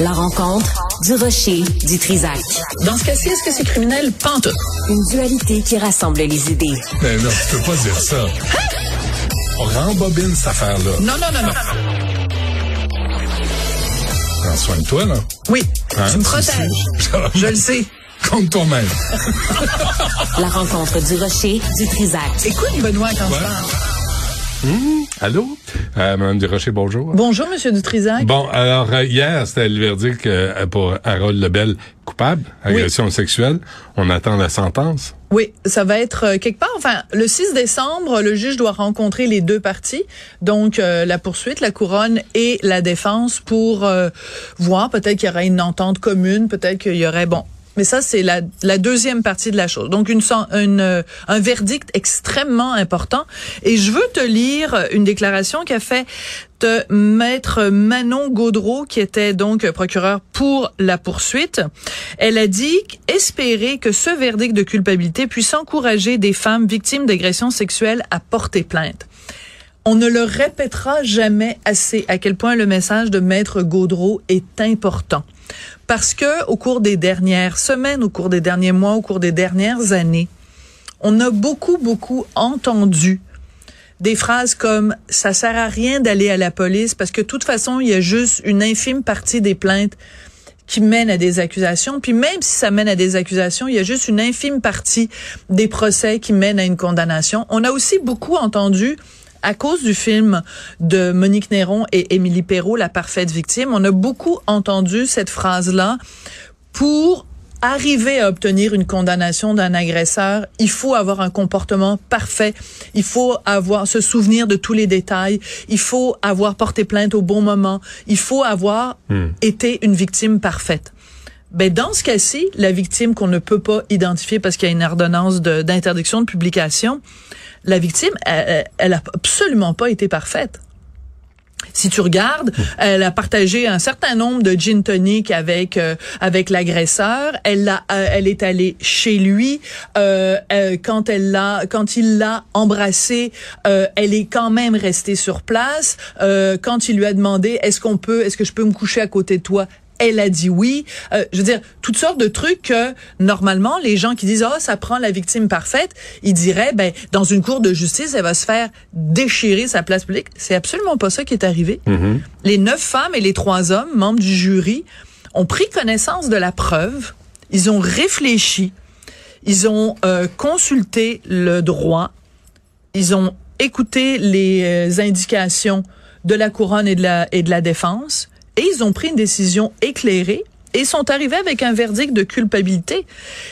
La rencontre du rocher du Trisac. Dans ce cas-ci, est-ce que c'est criminel? Pente. Une dualité qui rassemble les idées. Mais non, tu peux pas dire ça. On rembobine cette affaire-là. Non, non, non, non. Prends soin de toi, là. Oui, Hein, tu me protèges. Je le sais. Compte toi-même. La rencontre du rocher du Trisac. Écoute, Benoît, quand je parle. Allô? Euh, Madame Desrochers, bonjour. Bonjour, Monsieur Dutrisac. Bon, alors, euh, hier, c'était le verdict euh, pour Harold Lebel coupable, agression sexuelle. On attend la sentence. Oui, ça va être euh, quelque part. Enfin, le 6 décembre, le juge doit rencontrer les deux parties, donc euh, la poursuite, la couronne et la défense, pour euh, voir peut-être qu'il y aura une entente commune, peut-être qu'il y aurait bon. Mais ça, c'est la, la deuxième partie de la chose. Donc, une, une, euh, un verdict extrêmement important. Et je veux te lire une déclaration qu'a fait de maître Manon Gaudreau, qui était donc procureur pour la poursuite. Elle a dit espérer que ce verdict de culpabilité puisse encourager des femmes victimes d'agressions sexuelles à porter plainte. On ne le répétera jamais assez à quel point le message de maître Gaudreau est important. Parce que au cours des dernières semaines, au cours des derniers mois, au cours des dernières années, on a beaucoup, beaucoup entendu des phrases comme ça sert à rien d'aller à la police parce que de toute façon, il y a juste une infime partie des plaintes qui mènent à des accusations. Puis même si ça mène à des accusations, il y a juste une infime partie des procès qui mènent à une condamnation. On a aussi beaucoup entendu à cause du film de Monique Néron et Émilie Perrault, La parfaite victime, on a beaucoup entendu cette phrase-là pour arriver à obtenir une condamnation d'un agresseur, il faut avoir un comportement parfait. Il faut avoir se souvenir de tous les détails. Il faut avoir porté plainte au bon moment. Il faut avoir été une victime parfaite. Ben dans ce cas-ci, la victime qu'on ne peut pas identifier parce qu'il y a une ordonnance de- d'interdiction de, publication, la victime, elle, elle- a absolument pas été parfaite. Si tu regardes, elle a partagé un certain nombre de gin tonic avec euh, avec l'agresseur. Elle l'a, euh, elle est allée chez lui euh, euh, quand elle l'a, quand il l'a embrassée. euh, elle est quand même restée sur place. Quand il lui a demandé est-ce qu'on peut, est-ce que je peux me coucher à côté de toi, elle a dit oui. Euh, je veux dire, toutes sortes de trucs que normalement les gens qui disent ah ça prend la victime parfaite, ils diraient ben dans une cour de justice elle va se faire déchirer sa place publique. C'est absolument pas ça qui est arrivé. Les neuf femmes et les trois hommes membres du jury ont pris connaissance de la preuve, ils ont réfléchi, ils ont euh, consulté le droit, ils ont écouté les euh, indications de la couronne et de la, et de la défense et ils ont pris une décision éclairée et sont arrivés avec un verdict de culpabilité.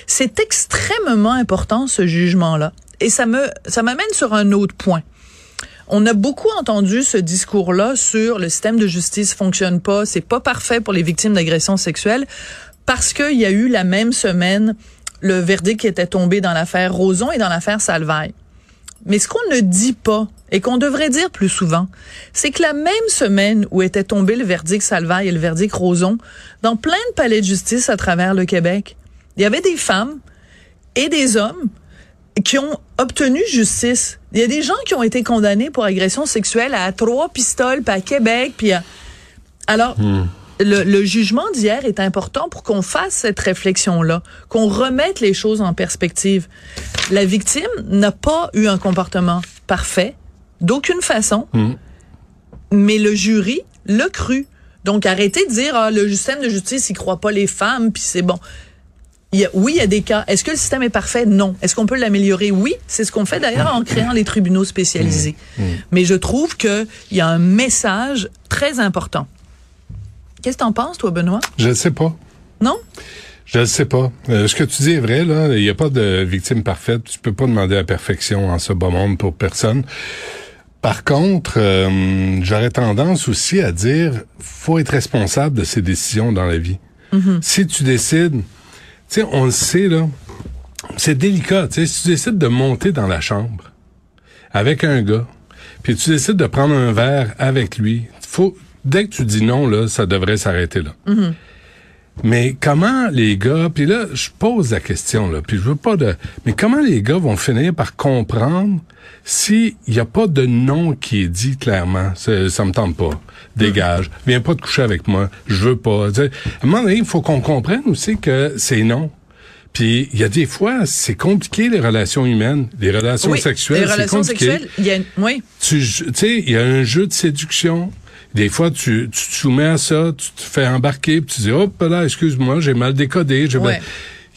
C'est extrêmement important ce jugement-là. Et ça me ça m'amène sur un autre point. On a beaucoup entendu ce discours-là sur le système de justice fonctionne pas, c'est pas parfait pour les victimes d'agressions sexuelles parce qu'il y a eu la même semaine le verdict qui était tombé dans l'affaire Roson et dans l'affaire Salvaille. Mais ce qu'on ne dit pas et qu'on devrait dire plus souvent, c'est que la même semaine où était tombé le verdict Salvaille et le verdict Roson, dans plein de palais de justice à travers le Québec, il y avait des femmes et des hommes qui ont obtenu justice. Il y a des gens qui ont été condamnés pour agression sexuelle à trois pistoles, puis à Québec, puis à... Alors, le, le jugement d'hier est important pour qu'on fasse cette réflexion-là, qu'on remette les choses en perspective. La victime n'a pas eu un comportement parfait, d'aucune façon, mais le jury l'a cru. Donc, arrêtez de dire, ah, le système de justice, il croit pas les femmes, puis c'est bon. Il y a, oui, il y a des cas. Est-ce que le système est parfait? Non. Est-ce qu'on peut l'améliorer? Oui. C'est ce qu'on fait d'ailleurs en créant les tribunaux spécialisés. Mais je trouve qu'il y a un message très important. Qu'est-ce que t'en penses, toi, Benoît? Je ne sais pas. Non? Je ne sais pas. Euh, ce que tu dis est vrai, là. Il n'y a pas de victime parfaite. Tu peux pas demander la perfection en ce bas monde pour personne. Par contre, euh, j'aurais tendance aussi à dire, faut être responsable de ses décisions dans la vie. Si tu décides, tu sais, on le sait, là, c'est délicat. Tu sais, si tu décides de monter dans la chambre avec un gars, puis tu décides de prendre un verre avec lui, faut, dès que tu dis non, là, ça devrait s'arrêter là. Mais comment les gars, puis là, je pose la question, là, puis je veux pas de... Mais comment les gars vont finir par comprendre s'il n'y a pas de nom qui est dit clairement, ça, ça me tente pas, dégage, viens pas te coucher avec moi, je veux pas. à un moment donné, il faut qu'on comprenne aussi que c'est non. Puis il y a des fois, c'est compliqué les relations humaines, les relations sexuelles. Les relations sexuelles, il y a, oui. Tu sais, il y a un jeu de séduction. Des fois, tu, tu te soumets à ça, tu te fais embarquer, puis tu dis, hop là, excuse-moi, j'ai mal décodé. J'ai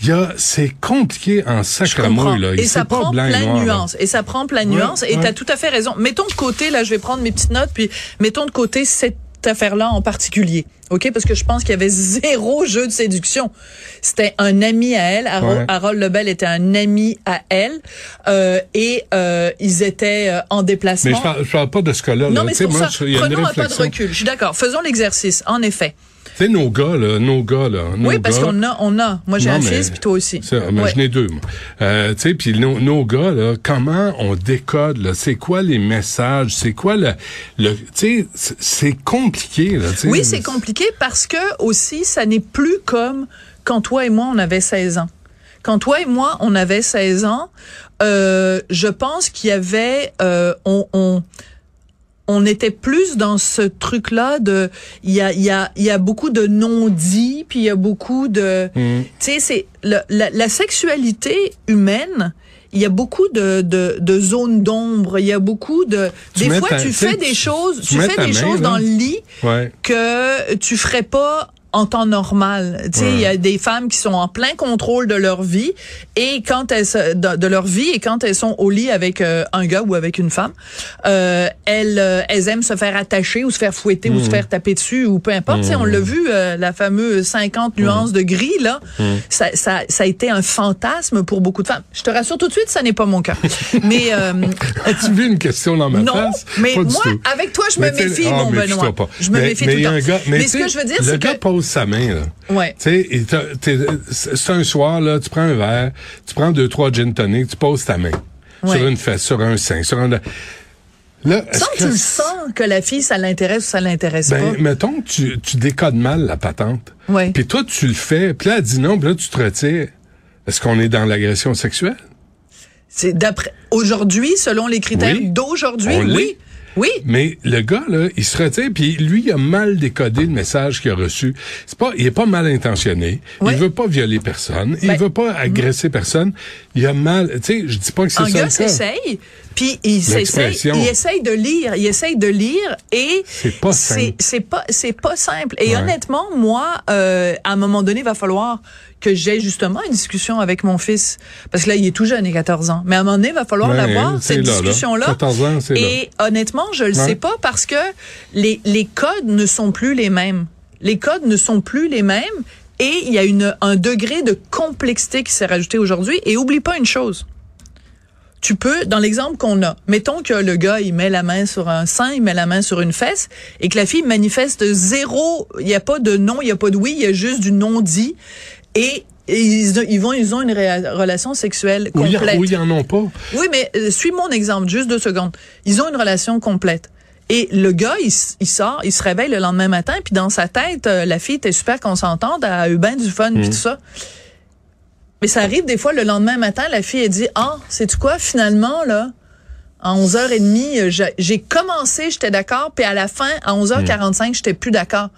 Il y a, c'est compliqué en sacramouille, là. Et ça prend plein de nuances. Et ça prend plein de nuances. Et tu as tout à fait raison. Mettons de côté, là, je vais prendre mes petites notes, puis mettons de côté cette affaire-là en particulier. OK? Parce que je pense qu'il y avait zéro jeu de séduction. C'était un ami à elle. Harold, Lebel était un ami à elle. Euh, et euh, ils étaient euh, en déplacement. Mais je parle, parle pas de ce cas-là. Non, mais c'est pour ça. Prenons un pas de recul. Je suis d'accord. Faisons l'exercice. En effet. Tu sais, nos gars, là, nos gars, là. oui, parce qu'on a, on a. Moi, j'ai un fils, puis toi aussi. Ça, mais j'en ai deux, moi. Euh, tu sais, puis nos, nos gars, là, comment on décode, là? C'est quoi les messages? C'est quoi le, le tu sais, c'est compliqué, là. Oui, c'est compliqué parce que aussi, ça n'est plus comme quand toi et moi, on avait 16 ans. Quand toi et moi, on avait 16 ans, euh, je pense qu'il y avait, euh, on, on on était plus dans ce truc-là de il y a il y a il y a beaucoup de non-dits puis il y a beaucoup de mm. tu sais c'est la, la, sexualité humaine il y a beaucoup de, de, de zones d'ombre. Il y a beaucoup de. des fois, tu fais des choses, tu, fais des choses dans le lit que tu ferais pas en temps normal. Tu sais, il y a des femmes qui sont en plein contrôle de leur vie et quand elles de, leur vie et quand elles sont au lit avec euh, un gars ou avec une femme, euh, elles euh, elles aiment se faire attacher ou se faire fouetter ou se mmh. faire taper dessus ou peu importe. Tu sais, on l'a mmh. vu la fameuse 50 nuances mmh. de gris là, ça, ça ça a été un fantasme pour beaucoup de femmes. Je te rassure tout de suite, ça n'est pas mon cas. mais as-tu vu une question dans ma non, face? mais moi avec toi je me méfie ah, mon Benoît. Je me méfie tout le temps. mais, ce que je veux dire c'est que sa main, là. Ouais. Tu sais, c'est un soir, là, tu prends un verre, tu prends deux, trois gin tonic, tu poses ta main. Sur une fesse, sur un sein, sur un... Là, Sans que tu le sens que la fille, ça l'intéresse ou ça l'intéresse ben, pas. Mettons que tu, tu décodes mal la patente. Ouais. Puis toi, tu le fais. Puis là, elle dit non, puis là, tu te retires. Est-ce qu'on est dans l'agression sexuelle? C'est d'après aujourd'hui, selon les critères d'aujourd'hui, oui. Oui. Mais le gars, là, il se retire, puis lui, il a mal décodé le message qu'il a reçu. C'est pas, il est pas mal intentionné. Il veut pas violer personne. il ben, veut pas agresser personne. Il a mal, tu sais, je dis pas que c'est ça. Un gars s'essaye, puis il s'essaye, il essaye de lire, il essaye de lire, et c'est pas simple. C'est pas, pas simple. Et honnêtement, moi, euh, à un moment donné, il va falloir que j'ai justement une discussion avec mon fils. Parce que là, il est tout jeune, il a 14 ans. Mais à un moment donné, il va falloir l'avoir, cette discussion-là. 14 ans, c'est Et honnêtement, je le sais pas parce que les, les codes ne sont plus les mêmes. Les codes ne sont plus les mêmes et il y a une, un degré de complexité qui s'est rajouté aujourd'hui. Et oublie pas une chose. Tu peux, dans l'exemple qu'on a, mettons que le gars, il met la main sur un sein, il met la main sur une fesse, et que la fille manifeste zéro, il n'y a pas de non, il n'y a pas de oui, il y a juste du non-dit et ils, vont, ils ont une relation sexuelle complète. Oui, ils en ont pas. Oui, mais euh, suis mon exemple, juste deux secondes. Ils ont une relation complète. Et le gars, il, sort, il se réveille le lendemain matin, puis dans sa tête, euh, la fille était super consentante, elle a eu bien du fun, puis mmh. tout ça. Mais ça arrive des fois, le lendemain matin, la fille, elle dit, ah, c'est tu quoi, finalement, là, à 11h30, euh, j'ai commencé, j'étais d'accord, puis à la fin, à 11h45, j'étais plus d'accord.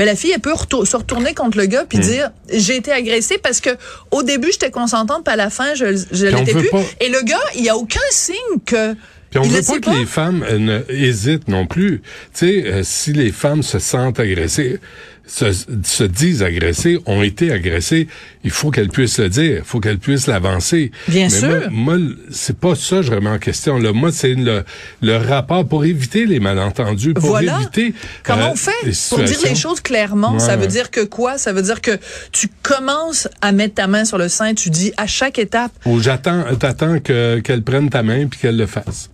Mais la fille, elle peut se retourner contre le gars puis hmm. dire j'ai été agressée parce que au début, j'étais consentante, puis à la fin, je, je l'étais plus. Et le gars, il y a aucun signe que puis on veut pas que les femmes euh, ne hésitent non plus. Tu sais, euh, si les femmes se sentent agressées, se, se, disent agressées, ont été agressées, il faut qu'elles puissent le dire, il faut qu'elles puissent l'avancer. Bien Mais sûr. Moi, moi c'est pas ça je remets en question. Là. Moi, c'est le, le rapport pour éviter les malentendus, pour voilà. éviter. Comment euh, on fait pour dire les choses clairement? Ça veut dire que quoi? Ça veut dire que tu commences à mettre ta main sur le sein, tu dis à chaque étape. Ou j'attends, t'attends que qu'elle prenne ta main puis qu'elle le fasse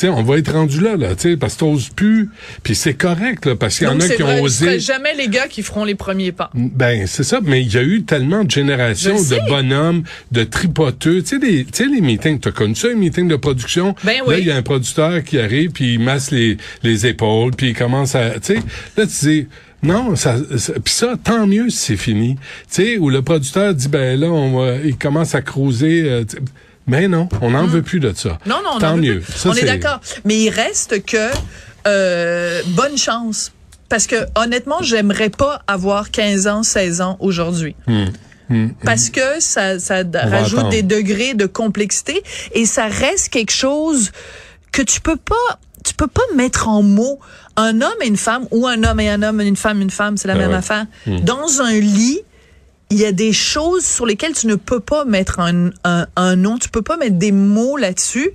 sais, on va être rendu là, là, tu sais, parce que t'oses plus. Puis c'est correct, là, parce qu'il y en a qui vrai, ont ce osé. jamais les gars qui feront les premiers pas. Ben, c'est ça, mais il y a eu tellement de générations de bonhommes, de tripoteux. Tu sais, les, meetings, t'as connu ça, les meetings de production? Ben Là, oui. il y a un producteur qui arrive, puis il masse les, les épaules, puis il commence à, tu sais, là, tu dis, non, ça, ça- puis ça, tant mieux si c'est fini. Tu sais, où le producteur dit, ben là, on va, il commence à creuser, euh. Mais non, on n'en veut plus de ça. Hmm. Non, non, on tant veut mieux. Ça, on est d'accord. Mais il reste que euh, bonne chance. Parce que honnêtement, j'aimerais pas avoir 15 ans, 16 ans aujourd'hui. Parce que ça, Hmm. rajoute attendre. des degrés de complexité et ça reste quelque chose que tu peux pas, tu peux pas mettre en mots. Un homme et une femme, ou un homme et un homme, une femme, une femme, c'est la Ah même ouais. affaire. Dans un lit, il y a des choses sur lesquelles tu ne peux pas mettre un, un, un nom, tu peux pas mettre des mots là-dessus.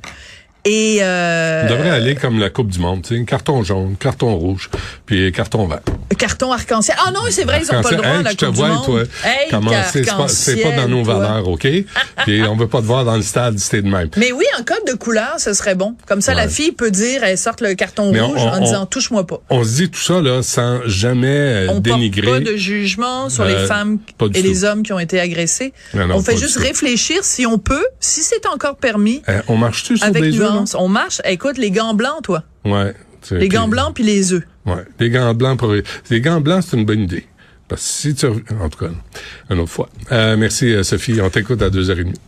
Et euh, On devrait aller comme la Coupe du Monde, tu sais, carton jaune, carton rouge, puis carton vert. carton arc-en-ciel. Ah non, c'est vrai, ils ont pas le droit Hey, à la je te Coupe du vois, Monde. toi. Hey, Comment c'est, pas, pas dans nos toi. valeurs, OK? Puis on veut pas te voir dans le stade t'es de même. Mais oui, un code de couleur, ce serait bon. Comme ça, la fille peut dire, elle sort le carton Mais rouge on- en disant, touche-moi pas. On se dit tout ça, là, sans jamais euh, On dénigrer. porte pas de jugement sur les Euh, femmes et tout. les hommes qui ont été agressés. Non, non, on fait juste réfléchir si on peut, si c'est encore permis, Euh, on marche-tu sur avec des œufs, On marche. Écoute, les gants blancs, toi. Ouais. Les gants blancs puis les œufs. Ouais. Les gants blancs pour, les gants blancs, c'est une bonne idée. Parce que si tu, en tout cas, une autre fois. Euh, merci, euh, Sophie. On t'écoute à deux heures et demie.